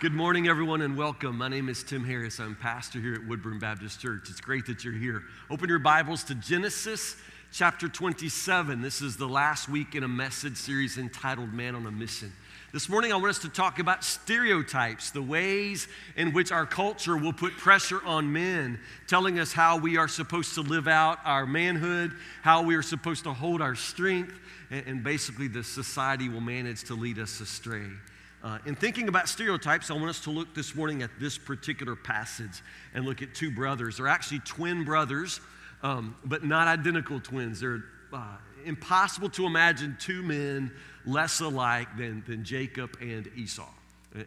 Good morning, everyone, and welcome. My name is Tim Harris. I'm pastor here at Woodburn Baptist Church. It's great that you're here. Open your Bibles to Genesis chapter 27. This is the last week in a message series entitled Man on a Mission. This morning, I want us to talk about stereotypes, the ways in which our culture will put pressure on men, telling us how we are supposed to live out our manhood, how we are supposed to hold our strength, and basically the society will manage to lead us astray. Uh, in thinking about stereotypes, I want us to look this morning at this particular passage and look at two brothers. They're actually twin brothers, um, but not identical twins. They're uh, impossible to imagine two men less alike than, than Jacob and Esau.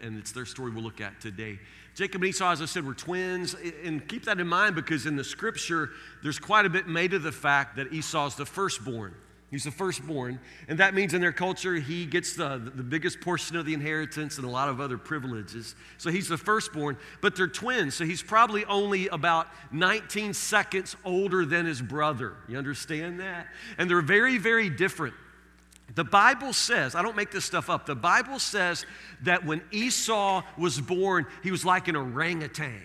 And it's their story we'll look at today. Jacob and Esau, as I said, were twins. And keep that in mind because in the scripture, there's quite a bit made of the fact that Esau is the firstborn. He's the firstborn, and that means in their culture he gets the, the biggest portion of the inheritance and a lot of other privileges. So he's the firstborn, but they're twins, so he's probably only about 19 seconds older than his brother. You understand that? And they're very, very different. The Bible says, I don't make this stuff up, the Bible says that when Esau was born, he was like an orangutan.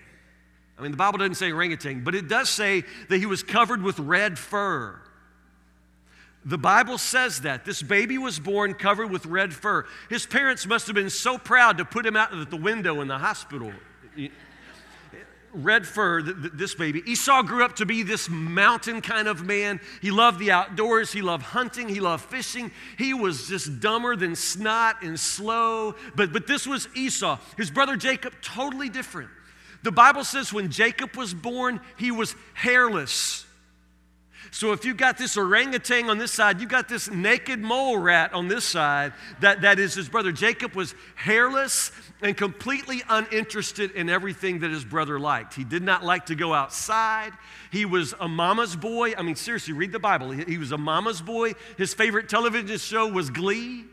I mean, the Bible doesn't say orangutan, but it does say that he was covered with red fur. The Bible says that. This baby was born covered with red fur. His parents must have been so proud to put him out the window in the hospital. Red fur, this baby. Esau grew up to be this mountain kind of man. He loved the outdoors. He loved hunting. He loved fishing. He was just dumber than snot and slow. But, but this was Esau. His brother Jacob, totally different. The Bible says when Jacob was born, he was hairless. So if you've got this orangutan on this side, you've got this naked mole rat on this side, that, that is his brother. Jacob was hairless and completely uninterested in everything that his brother liked. He did not like to go outside. He was a mama's boy. I mean, seriously, read the Bible. He, he was a mama's boy. His favorite television show was Glee.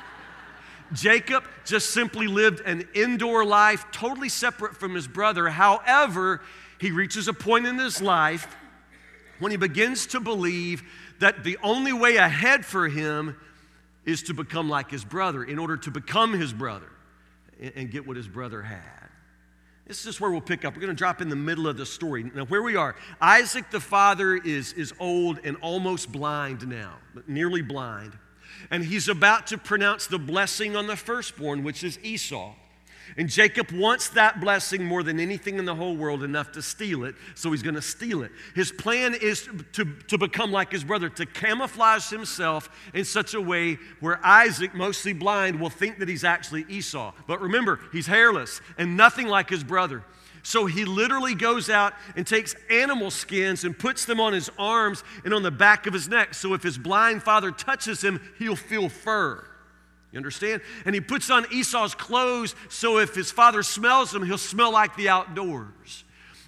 Jacob just simply lived an indoor life, totally separate from his brother. However, he reaches a point in his life when he begins to believe that the only way ahead for him is to become like his brother in order to become his brother and get what his brother had. This is where we'll pick up. We're going to drop in the middle of the story. Now, where we are, Isaac the father is, is old and almost blind now, nearly blind. And he's about to pronounce the blessing on the firstborn, which is Esau. And Jacob wants that blessing more than anything in the whole world, enough to steal it, so he's going to steal it. His plan is to, to become like his brother, to camouflage himself in such a way where Isaac, mostly blind, will think that he's actually Esau. But remember, he's hairless and nothing like his brother. So he literally goes out and takes animal skins and puts them on his arms and on the back of his neck. So if his blind father touches him, he'll feel fur. You understand? And he puts on Esau's clothes so if his father smells him, he'll smell like the outdoors.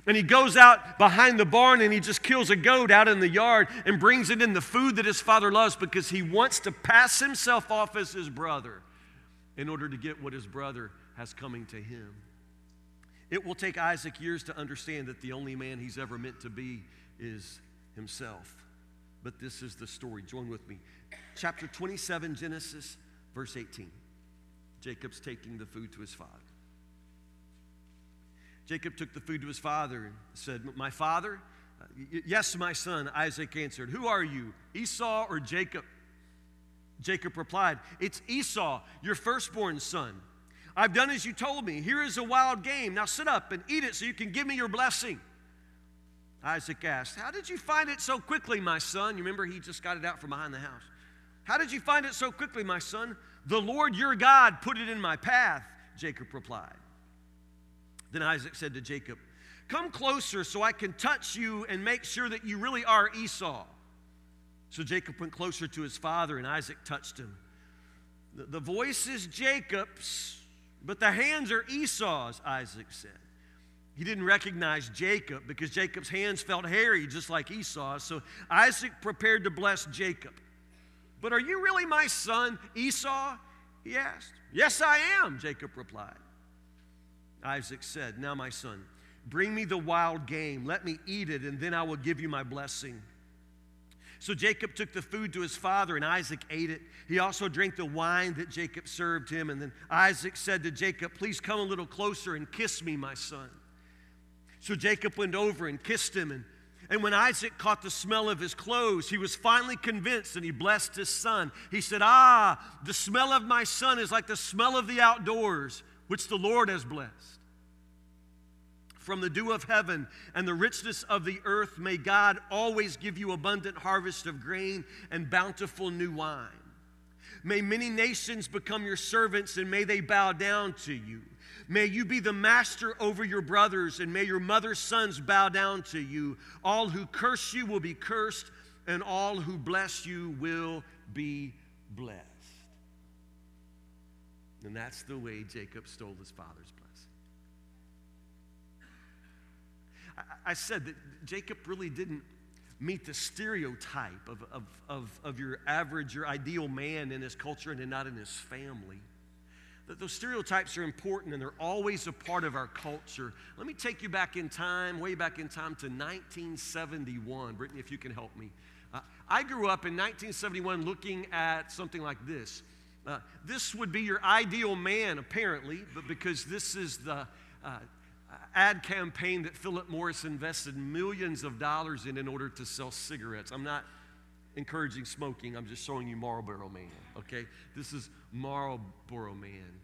And he goes out behind the barn and he just kills a goat out in the yard and brings it in the food that his father loves because he wants to pass himself off as his brother in order to get what his brother has coming to him. It will take Isaac years to understand that the only man he's ever meant to be is himself. But this is the story. Join with me. Chapter 27, Genesis. Verse 18 Jacob's taking the food to his father. Jacob took the food to his father and said, My father? Yes, my son, Isaac answered. Who are you, Esau or Jacob? Jacob replied, It's Esau, your firstborn son. I've done as you told me. Here is a wild game. Now sit up and eat it so you can give me your blessing. Isaac asked, How did you find it so quickly, my son? You remember he just got it out from behind the house. How did you find it so quickly, my son? The Lord your God put it in my path, Jacob replied. Then Isaac said to Jacob, Come closer so I can touch you and make sure that you really are Esau. So Jacob went closer to his father, and Isaac touched him. The, the voice is Jacob's, but the hands are Esau's, Isaac said. He didn't recognize Jacob because Jacob's hands felt hairy, just like Esau. So Isaac prepared to bless Jacob. But are you really my son, Esau? He asked. Yes, I am, Jacob replied. Isaac said, Now, my son, bring me the wild game. Let me eat it, and then I will give you my blessing. So Jacob took the food to his father, and Isaac ate it. He also drank the wine that Jacob served him. And then Isaac said to Jacob, Please come a little closer and kiss me, my son. So Jacob went over and kissed him. And, and when Isaac caught the smell of his clothes, he was finally convinced and he blessed his son. He said, Ah, the smell of my son is like the smell of the outdoors, which the Lord has blessed from the dew of heaven and the richness of the earth, may God always give you abundant harvest of grain and bountiful new wine. May many nations become your servants and may they bow down to you. May you be the master over your brothers, and may your mother's sons bow down to you. All who curse you will be cursed, and all who bless you will be blessed. And that's the way Jacob stole his father's blessing. I said that Jacob really didn't meet the stereotype of, of, of, of your average, your ideal man in his culture and not in his family. That those stereotypes are important and they're always a part of our culture. Let me take you back in time, way back in time to 1971. Brittany, if you can help me. Uh, I grew up in 1971 looking at something like this. Uh, this would be your ideal man, apparently, but because this is the uh, ad campaign that Philip Morris invested millions of dollars in in order to sell cigarettes. I'm not encouraging smoking, I'm just showing you Marlboro Man, okay? This is Marlboro Man.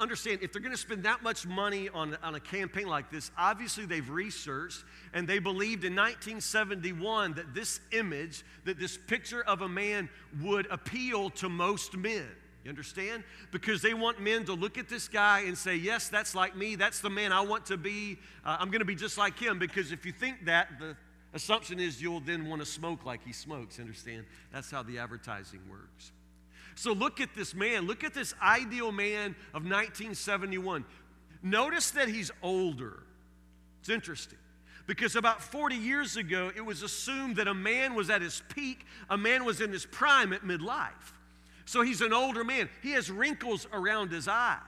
Understand, if they're going to spend that much money on, on a campaign like this, obviously they've researched and they believed in 1971 that this image, that this picture of a man would appeal to most men. You understand? Because they want men to look at this guy and say, Yes, that's like me. That's the man I want to be. Uh, I'm going to be just like him. Because if you think that, the assumption is you'll then want to smoke like he smokes. Understand? That's how the advertising works. So look at this man. Look at this ideal man of 1971. Notice that he's older. It's interesting. Because about 40 years ago, it was assumed that a man was at his peak, a man was in his prime at midlife. So he's an older man. He has wrinkles around his eyes.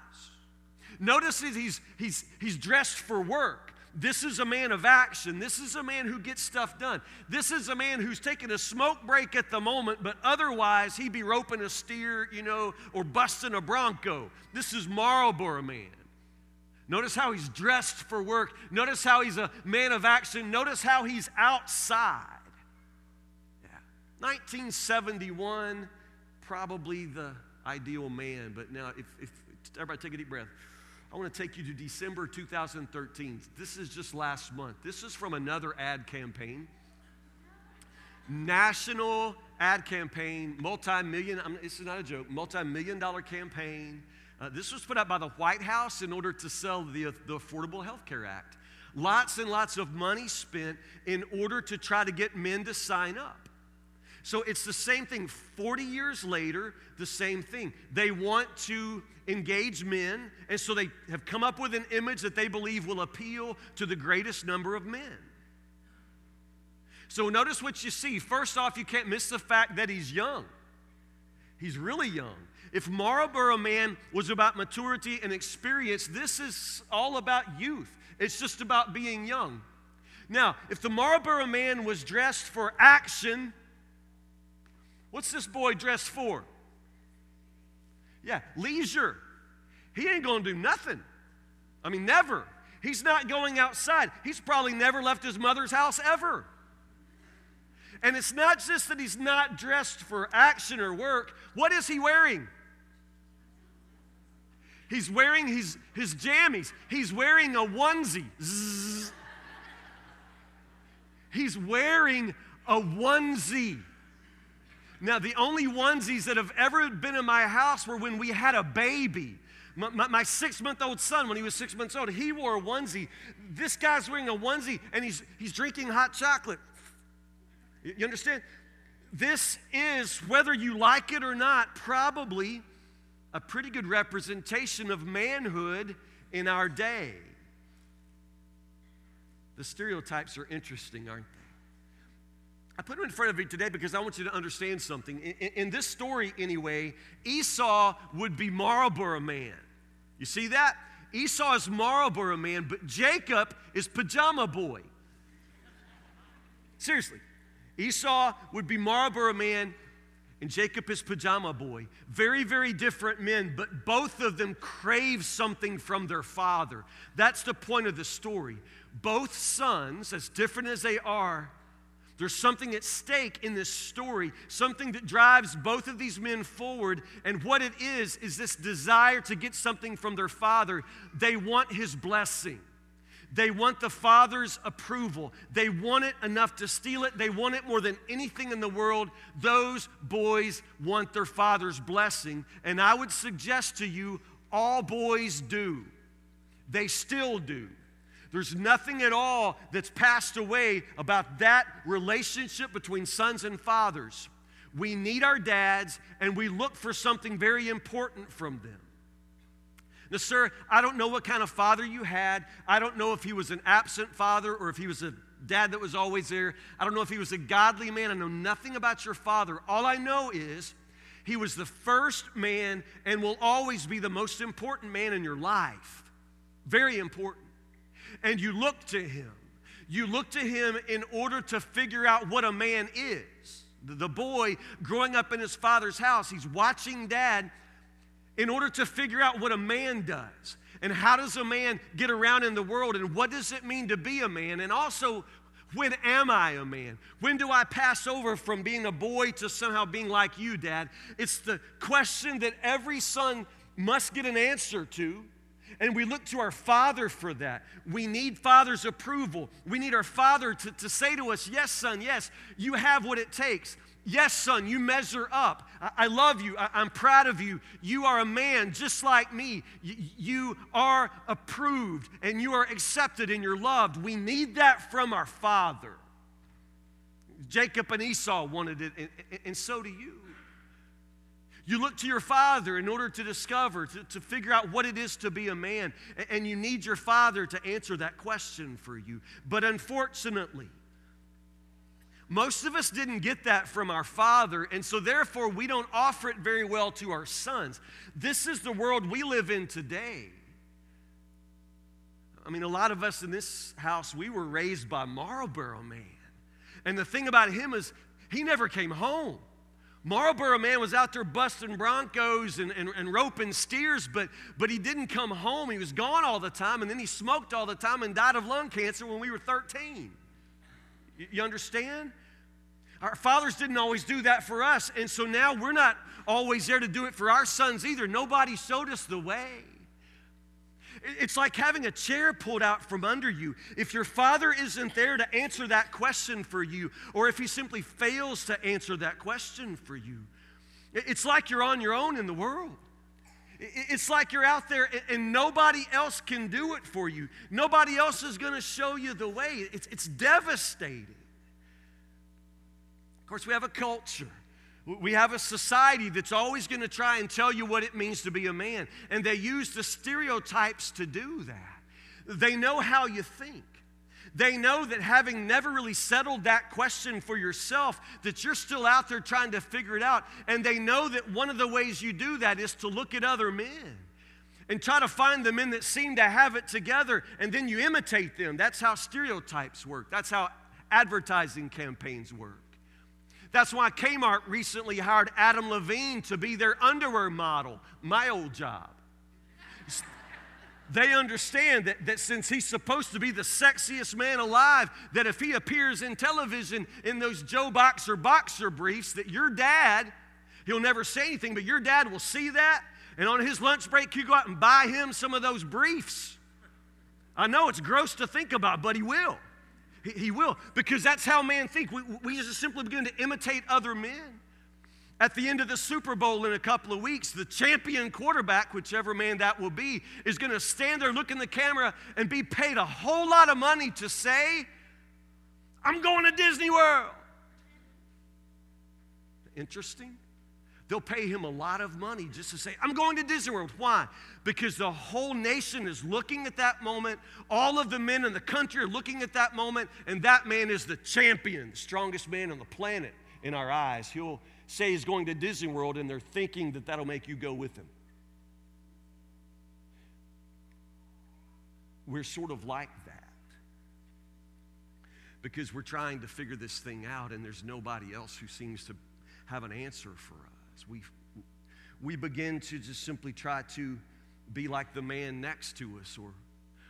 Notice that he's, he's, he's dressed for work. This is a man of action. This is a man who gets stuff done. This is a man who's taking a smoke break at the moment, but otherwise he'd be roping a steer, you know, or busting a bronco. This is Marlboro man. Notice how he's dressed for work. Notice how he's a man of action. Notice how he's outside. Yeah. 1971 probably the ideal man. But now, if, if everybody take a deep breath. I want to take you to December 2013. This is just last month. This is from another ad campaign. National ad campaign, multi million, this is not a joke, multi million dollar campaign. Uh, this was put out by the White House in order to sell the, the Affordable Health Care Act. Lots and lots of money spent in order to try to get men to sign up. So it's the same thing. 40 years later, the same thing. They want to engage men, and so they have come up with an image that they believe will appeal to the greatest number of men. So notice what you see. First off, you can't miss the fact that he's young. He's really young. If Marlboro Man was about maturity and experience, this is all about youth. It's just about being young. Now, if the Marlboro Man was dressed for action, What's this boy dressed for? Yeah, leisure. He ain't going to do nothing. I mean, never. He's not going outside. He's probably never left his mother's house ever. And it's not just that he's not dressed for action or work. What is he wearing? He's wearing his, his jammies. He's wearing a onesie. Zzz. He's wearing a onesie. Now, the only onesies that have ever been in my house were when we had a baby. My, my, my six month old son, when he was six months old, he wore a onesie. This guy's wearing a onesie and he's, he's drinking hot chocolate. You understand? This is, whether you like it or not, probably a pretty good representation of manhood in our day. The stereotypes are interesting, aren't they? I put them in front of you today because I want you to understand something. In, in, this story, anyway, Esau would be Marlboro man. You see that? Esau is Marlboro man, but Jacob is pajama boy. Seriously. Esau would be Marlboro man, and Jacob is pajama boy. Very, very different men, but both of them crave something from their father. That's the point of the story. Both sons, as different as they are, there's something at stake in this story, something that drives both of these men forward. And what it is, is this desire to get something from their father. They want his blessing. They want the father's approval. They want it enough to steal it. They want it more than anything in the world. Those boys want their father's blessing. And I would suggest to you, all boys do. They still do. There's nothing at all that's passed away about that relationship between sons and fathers. We need our dads and we look for something very important from them. Now, sir, I don't know what kind of father you had. I don't know if he was an absent father or if he was a dad that was always there. I don't know if he was a godly man. I know nothing about your father. All I know is he was the first man and will always be the most important man in your life. Very important and you look to him. You look to him in order to figure out what a man is. The boy growing up in his father's house, he's watching dad in order to figure out what a man does. And how does a man get around in the world? And what does it mean to be a man? And also, when am I a man? When do I pass over from being a boy to somehow being like you, Dad? It's the question that every son must get an answer to and we look to our Father for that. We need Father's approval. We need our Father to, to say to us, Yes, son, yes, you have what it takes. Yes, son, you measure up. I, I love you. I, am proud of you. You are a man just like me. Y- you are approved and you are accepted and you're loved. We need that from our Father. Jacob and Esau wanted it, and, and so do you. You look to your father in order to discover, to, to figure out what it is to be a man. And you need your father to answer that question for you. But unfortunately, most of us didn't get that from our father, and so therefore we don't offer it very well to our sons. This is the world we live in today. I mean, a lot of us in this house, we were raised by Marlboro Man. And the thing about him is, he never came home. Marlboro man was out there busting broncos and, and, and, roping steers, but, but he didn't come home. He was gone all the time, and then he smoked all the time and died of lung cancer when we were 13. You, you understand? Our fathers didn't always do that for us, and so now we're not always there to do it for our sons either. Nobody showed us the way. It's like having a chair pulled out from under you. If your father isn't there to answer that question for you, or if he simply fails to answer that question for you, it's like you're on your own in the world. It's like you're out there and nobody else can do it for you. Nobody else is going to show you the way. It's, it's devastating. Of course, we have a culture we have a society that's always going to try and tell you what it means to be a man, and they use the stereotypes to do that. They know how you think. They know that having never really settled that question for yourself, that you're still out there trying to figure it out. And they know that one of the ways you do that is to look at other men and try to find the men that seem to have it together, and then you imitate them. That's how stereotypes work, that's how advertising campaigns work. That's why Kmart recently hired Adam Levine to be their underwear model, my old job. They understand that, that since he's supposed to be the sexiest man alive, that if he appears in television in those Joe Boxer boxer briefs, that your dad, he'll never say anything, but your dad will see that, and on his lunch break, you go out and buy him some of those briefs. I know it's gross to think about, but he will. He, he will, because that's how men think. We, we just simply begin to imitate other men. At the end of the Super Bowl in a couple of weeks, the champion quarterback, whichever man that will be, is going to stand there, look in the camera, and be paid a whole lot of money to say, I'm going to Disney World. Interesting. They'll pay him a lot of money just to say, I'm going to Disney World. Why? Because the whole nation is looking at that moment. All of the men in the country are looking at that moment, and that man is the champion, the strongest man on the planet in our eyes. He'll say he's going to Disney World, and they're thinking that that'll make you go with him. We're sort of like that. because we're trying to figure this thing out and there's nobody else who seems to have an answer for us. We, we begin to just simply try to be like the man next to us or,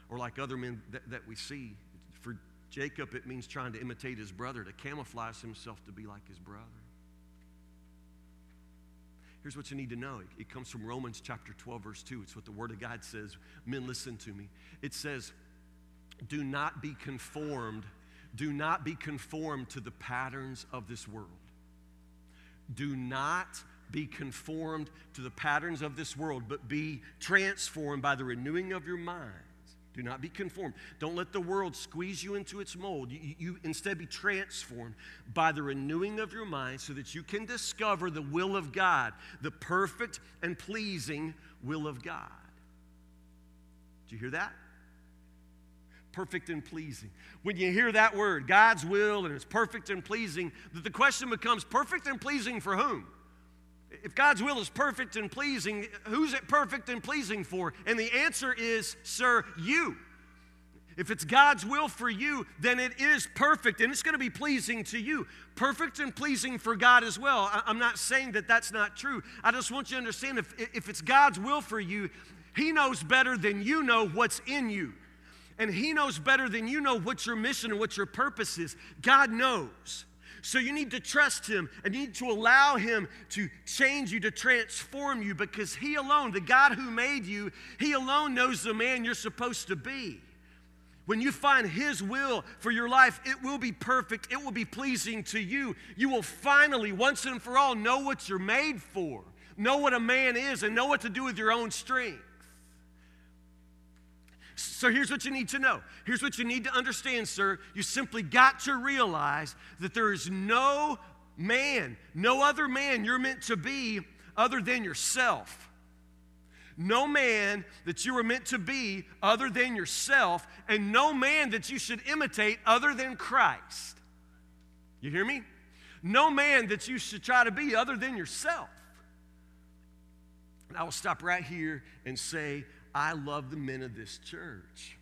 or like other men that, that we see. For Jacob, it means trying to imitate his brother, to camouflage himself to be like his brother. Here's what you need to know it, comes from Romans chapter 12, verse 2. It's what the Word of God says. Men, listen to me. It says, Do not be conformed, do not be conformed to the patterns of this world. Do not be conformed to the patterns of this world, but be transformed by the renewing of your mind do not be conformed. Don't let the world squeeze you into its mold. You, you, instead be transformed by the renewing of your mind so that you can discover the will of God, the perfect and pleasing will of God. Do you hear that? Perfect and pleasing. When you hear that word, God's will and it's perfect and pleasing, that the question becomes perfect and pleasing for whom? If God's will is perfect and pleasing, who's it perfect and pleasing for? And the answer is, sir, you. If it's God's will for you, then it is perfect and it's going to be pleasing to you. Perfect and pleasing for God as well. I'm not saying that that's not true. I just want you to understand if, if it's God's will for you, He knows better than you know what's in you. And He knows better than you know what your mission and what your purpose is. God knows. So you need to trust Him and you need to allow Him to change you, to transform you, because He alone, the God who made you, He alone knows the man you're supposed to be. When you find His will for your life, it will be perfect, it will be pleasing to you. You will finally, once and for all, know what you're made for, know what a man is, and know what to do with your own strength. So here's what you need to know. Here's what you need to understand, sir. You simply got to realize that there is no man, no other man you're meant to be other than yourself. No man that you were meant to be other than yourself, and no man that you should imitate other than Christ. You hear me? No man that you should try to be other than yourself. And I will stop right here and say, I love the men of this church.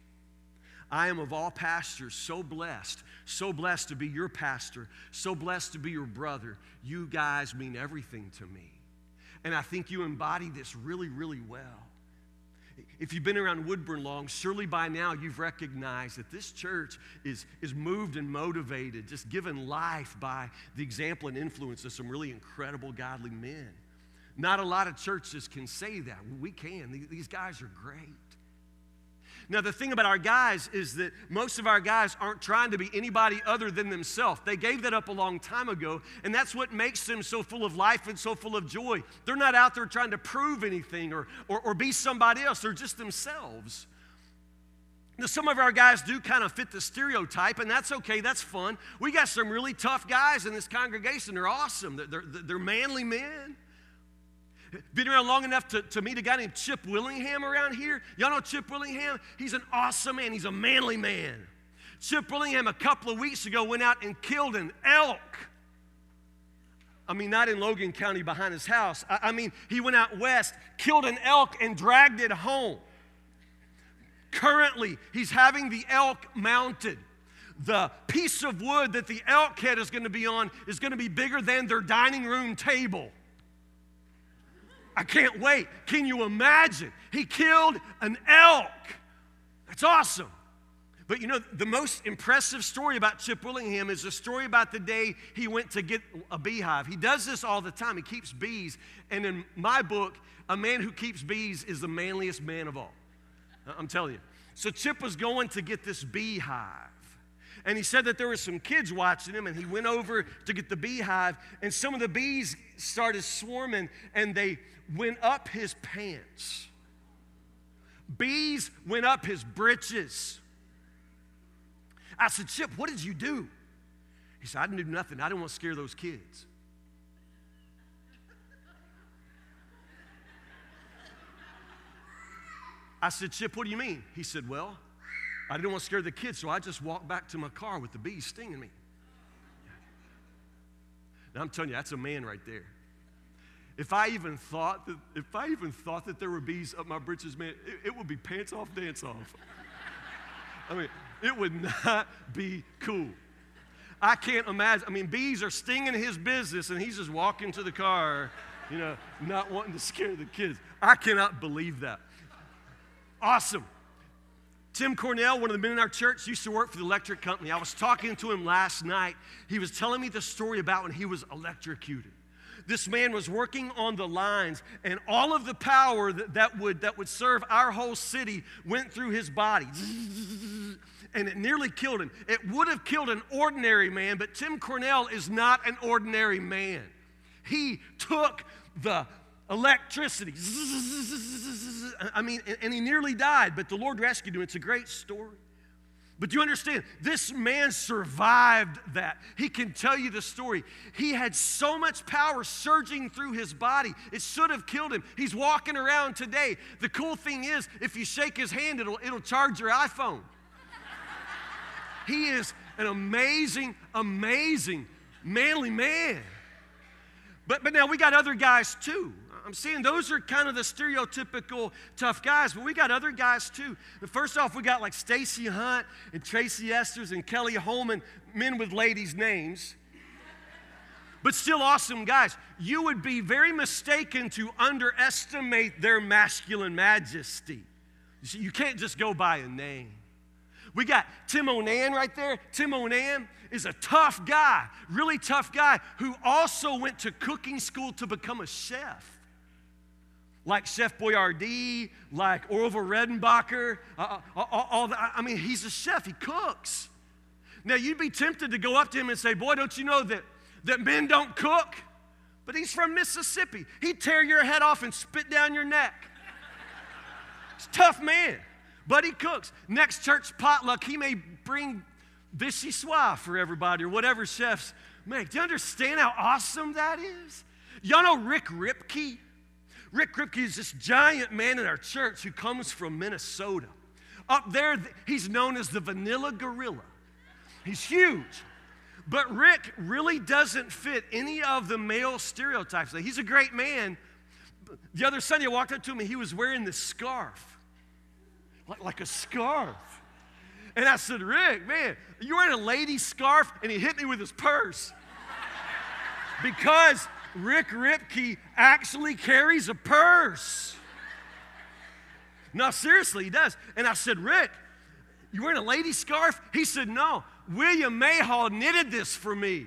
I am of all pastors so blessed, so blessed to be your pastor, so blessed to be your brother. You guys mean everything to me. And I think you embody this really, really well. If you've been around Woodburn long, surely by now you've recognized that this church is, is moved and motivated, just given life by the example and influence of some really incredible godly men. Not a lot of churches can say that. We can. These guys are great. Now, the thing about our guys is that most of our guys aren't trying to be anybody other than themselves. They gave that up a long time ago, and that's what makes them so full of life and so full of joy. They're not out there trying to prove anything or, or, or be somebody else, they're just themselves. Now, some of our guys do kind of fit the stereotype, and that's okay, that's fun. We got some really tough guys in this congregation. They're awesome, they're, they're, they're manly men. Been around long enough to, to meet a guy named Chip Willingham around here. Y'all know Chip Willingham? He's an awesome man, he's a manly man. Chip Willingham, a couple of weeks ago, went out and killed an elk. I mean, not in Logan County behind his house. I, I mean, he went out west, killed an elk, and dragged it home. Currently, he's having the elk mounted the piece of wood that the elk head is going to be on is going to be bigger than their dining room table. I can't wait. Can you imagine? He killed an elk. That's awesome. But you know, the most impressive story about Chip Willingham is a story about the day he went to get a beehive. He does this all the time, he keeps bees. And in my book, a man who keeps bees is the manliest man of all. I'm telling you. So Chip was going to get this beehive. And he said that there were some kids watching him, and he went over to get the beehive, and some of the bees started swarming, and they went up his pants. Bees went up his breeches. I said, Chip, what did you do? He said, I didn't do nothing. I didn't want to scare those kids. I said, Chip, what do you mean? He said, Well, I didn't want to scare the kids, so I just walked back to my car with the bees stinging me. Now I'm telling you, that's a man right there. If I even thought that, if I even thought that there were bees up my britches, man, it, it would be pants off, dance off. I mean, it would not be cool. I can't imagine. I mean, bees are stinging his business, and he's just walking to the car, you know, not wanting to scare the kids. I cannot believe that. Awesome. Tim Cornell, one of the men in our church, used to work for the electric company. I was talking to him last night. He was telling me the story about when he was electrocuted. This man was working on the lines, and all of the power that, that, would, that would serve our whole city went through his body. And it nearly killed him. It would have killed an ordinary man, but Tim Cornell is not an ordinary man. He took the electricity. I mean, and he nearly died, but the Lord rescued him. It's a great story. But do you understand, this man survived that. He can tell you the story. He had so much power surging through his body, it should have killed him. He's walking around today. The cool thing is, if you shake his hand, it'll, it'll charge your iPhone. he is an amazing, amazing, manly man. But, but now we got other guys too. I'm saying those are kind of the stereotypical tough guys, but we got other guys too. First off, we got like Stacy Hunt and Tracy Esters and Kelly Holman, men with ladies' names. But still awesome guys. You would be very mistaken to underestimate their masculine majesty. You, see, you can't just go by a name. We got Tim Onan right there. Tim Onan is a tough guy, really tough guy, who also went to cooking school to become a chef like Chef Boyardee, like Orville Redenbacher. Uh, uh all, all the, I mean, he's a chef, he cooks. Now, you'd be tempted to go up to him and say, Boy, don't you know that, that men don't cook? But he's from Mississippi. He'd tear your head off and spit down your neck. He's a tough man, but he cooks. Next church potluck, he may bring vichyssoise for everybody or whatever chefs make. Do you understand how awesome that is? Y'all know Rick Ripke? Rick Ripke is this giant man in our church who comes from Minnesota. Up there, he's known as the vanilla gorilla. He's huge. But Rick really doesn't fit any of the male stereotypes. He's a great man. The other Sunday, I walked up to him and he was wearing this scarf, like, like a scarf. And I said, Rick, man, you're wearing a lady scarf? And he hit me with his purse. because Rick Ripke actually carries a purse. No, seriously, he does. And I said, Rick, you wearing a lady scarf? He said, No. William Mayhaw knitted this for me.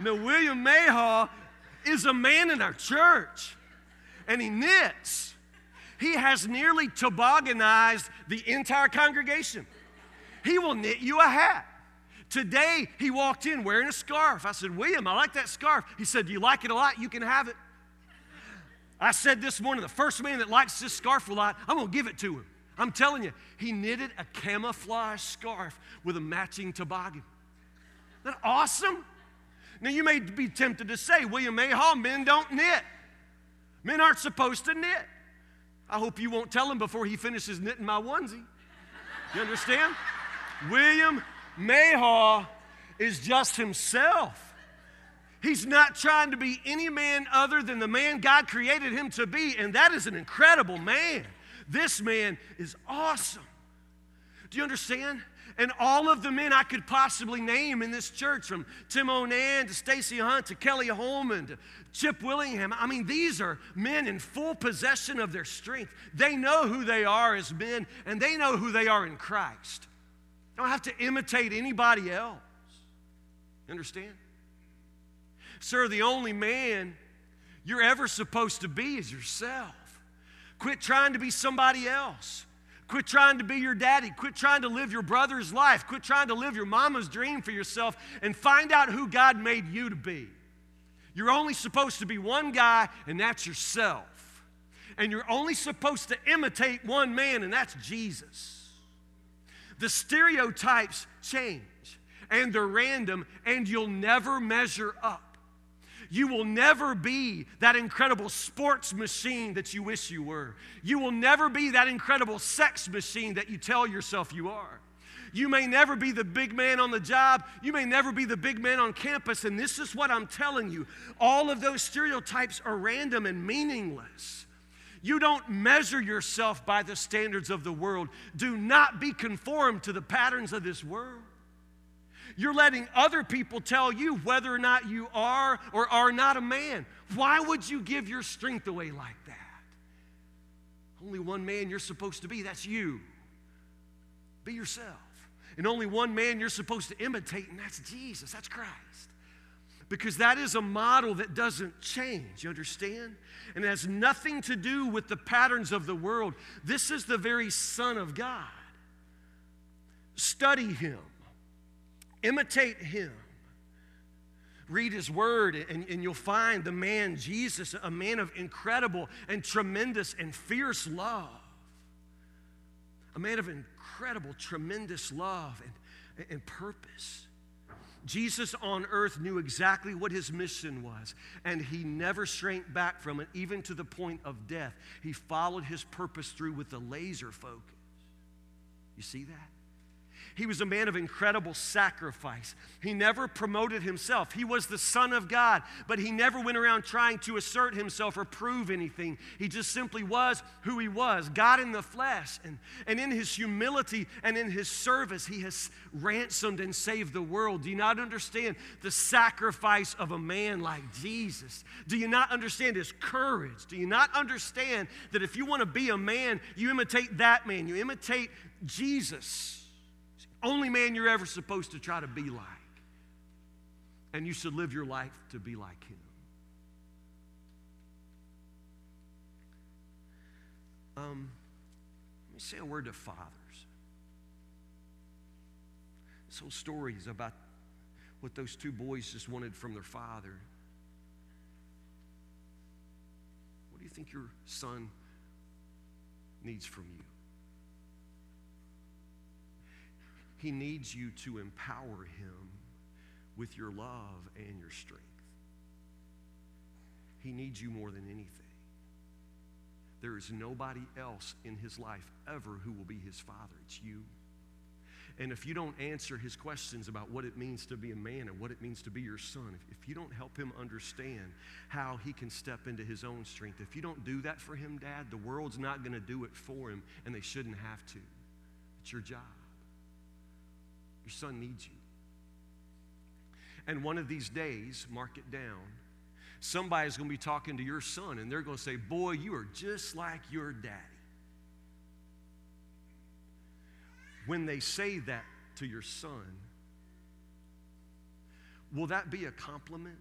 now, William Mayhaw is a man in our church, and he knits. He has nearly tobogganized the entire congregation. He will knit you a hat. Today, he walked in wearing a scarf. I said, William, I like that scarf. He said, Do you like it a lot? You can have it. I said this morning, the first man that likes this scarf a lot, I'm going to give it to him. I'm telling you, he knitted a camouflage scarf with a matching toboggan. Isn't that awesome? Now, you may be tempted to say, William Mayhaw, men don't knit. Men aren't supposed to knit. I hope you won't tell him before he finishes knitting my onesie. You understand? William Mayhaw is just himself. He's not trying to be any man other than the man God created him to be, and that is an incredible man. This man is awesome. Do you understand? And all of the men I could possibly name in this church, from Tim Onan to Stacy Hunt to Kelly Holman to Chip Willingham, I mean, these are men in full possession of their strength. They know who they are as men, and they know who they are in Christ. You don't have to imitate anybody else. Understand? Sir, the only man you're ever supposed to be is yourself. Quit trying to be somebody else. Quit trying to be your daddy. Quit trying to live your brother's life. Quit trying to live your mama's dream for yourself and find out who God made you to be. You're only supposed to be one guy, and that's yourself. And you're only supposed to imitate one man, and that's Jesus. The stereotypes change and they're random, and you'll never measure up. You will never be that incredible sports machine that you wish you were. You will never be that incredible sex machine that you tell yourself you are. You may never be the big man on the job. You may never be the big man on campus. And this is what I'm telling you all of those stereotypes are random and meaningless. You don't measure yourself by the standards of the world. Do not be conformed to the patterns of this world. You're letting other people tell you whether or not you are or are not a man. Why would you give your strength away like that? Only one man you're supposed to be, that's you. Be yourself. And only one man you're supposed to imitate, and that's Jesus, that's Christ. Because that is a model that doesn't change, you understand? And it has nothing to do with the patterns of the world. This is the very Son of God. Study Him Imitate him. Read his word, and, and you'll find the man, Jesus, a man of incredible and tremendous and fierce love. A man of incredible, tremendous love and, and purpose. Jesus on earth knew exactly what his mission was, and he never shrank back from it, even to the point of death. He followed his purpose through with a laser focus. You see that? He was a man of incredible sacrifice. He never promoted himself. He was the Son of God, but he never went around trying to assert himself or prove anything. He just simply was who he was God in the flesh. And, and in his humility and in his service, he has ransomed and saved the world. Do you not understand the sacrifice of a man like Jesus? Do you not understand his courage? Do you not understand that if you want to be a man, you imitate that man, you imitate Jesus? Only man you're ever supposed to try to be like. And you should live your life to be like him. Um, let me say a word to fathers. This whole story is about what those two boys just wanted from their father. What do you think your son needs from you? He needs you to empower him with your love and your strength. He needs you more than anything. There is nobody else in his life ever who will be his father. It's you. And if you don't answer his questions about what it means to be a man and what it means to be your son, if, if you don't help him understand how he can step into his own strength, if you don't do that for him, Dad, the world's not going to do it for him, and they shouldn't have to. It's your job. Your son needs you. And one of these days, mark it down, somebody's going to be talking to your son and they're going to say, Boy, you are just like your daddy. When they say that to your son, will that be a compliment?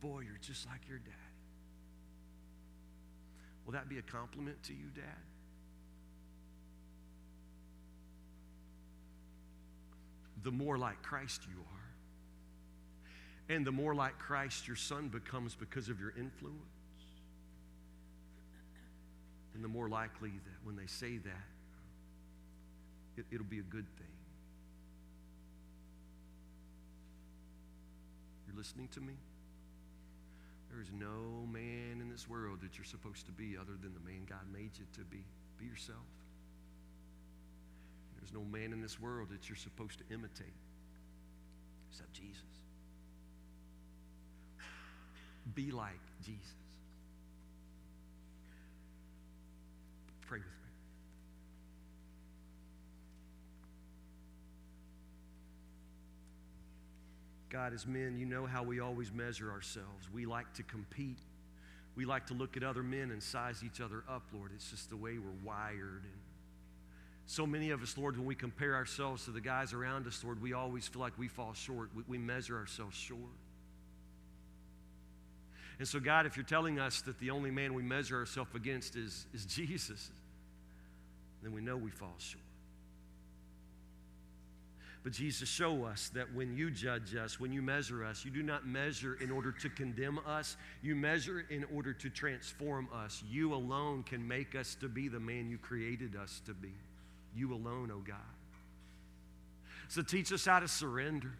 Boy, you're just like your daddy. Will that be a compliment to you, Dad? The more like Christ you are. And the more like Christ your son becomes because of your influence. And the more likely that when they say that, it, it'll be a good thing. You're listening to me? There is no man in this world that you're supposed to be other than the man God made you to be. Be yourself. There's no man in this world that you're supposed to imitate except Jesus. Be like Jesus. Pray with me. God, as men, you know how we always measure ourselves. We like to compete. We like to look at other men and size each other up, Lord. It's just the way we're wired. And so many of us, Lord, when we compare ourselves to the guys around us, Lord, we always feel like we fall short. We, we measure ourselves short. And so, God, if you're telling us that the only man we measure ourselves against is, is Jesus, then we know we fall short. But Jesus, show us that when you judge us, when you measure us, you do not measure in order to condemn us, you measure in order to transform us. You alone can make us to be the man you created us to be. You alone, oh God. So teach us how to surrender.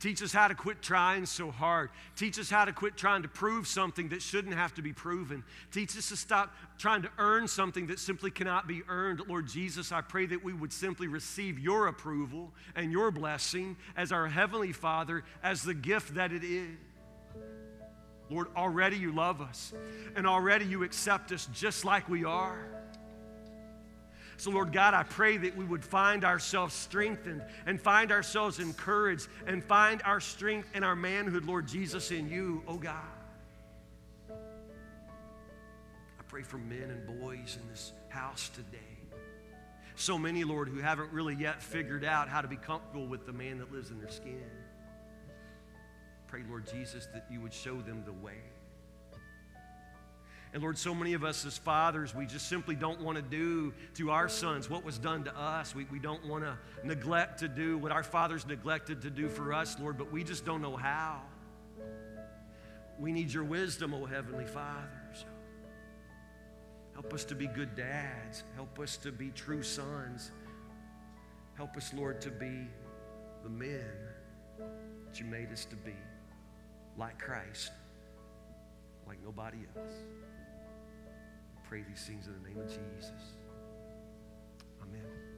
Teach us how to quit trying so hard. Teach us how to quit trying to prove something that shouldn't have to be proven. Teach us to stop trying to earn something that simply cannot be earned. Lord Jesus, I pray that we would simply receive your approval and your blessing as our Heavenly Father, as the gift that it is. Lord, already you love us, and already you accept us just like we are. So, Lord God, I pray that we would find ourselves strengthened and find ourselves encouraged and find our strength and our manhood, Lord Jesus, in you, oh God. I pray for men and boys in this house today. So many, Lord, who haven't really yet figured out how to be comfortable with the man that lives in their skin. Pray, Lord Jesus, that you would show them the way. And Lord, so many of us as fathers, we just simply don't want to do to our sons what was done to us. We, we don't want to neglect to do what our fathers neglected to do for us, Lord, but we just don't know how. We need your wisdom, O Heavenly Father. So help us to be good dads. Help us to be true sons. Help us, Lord, to be the men that you made us to be, like Christ, like nobody else pray these things in the name of Jesus.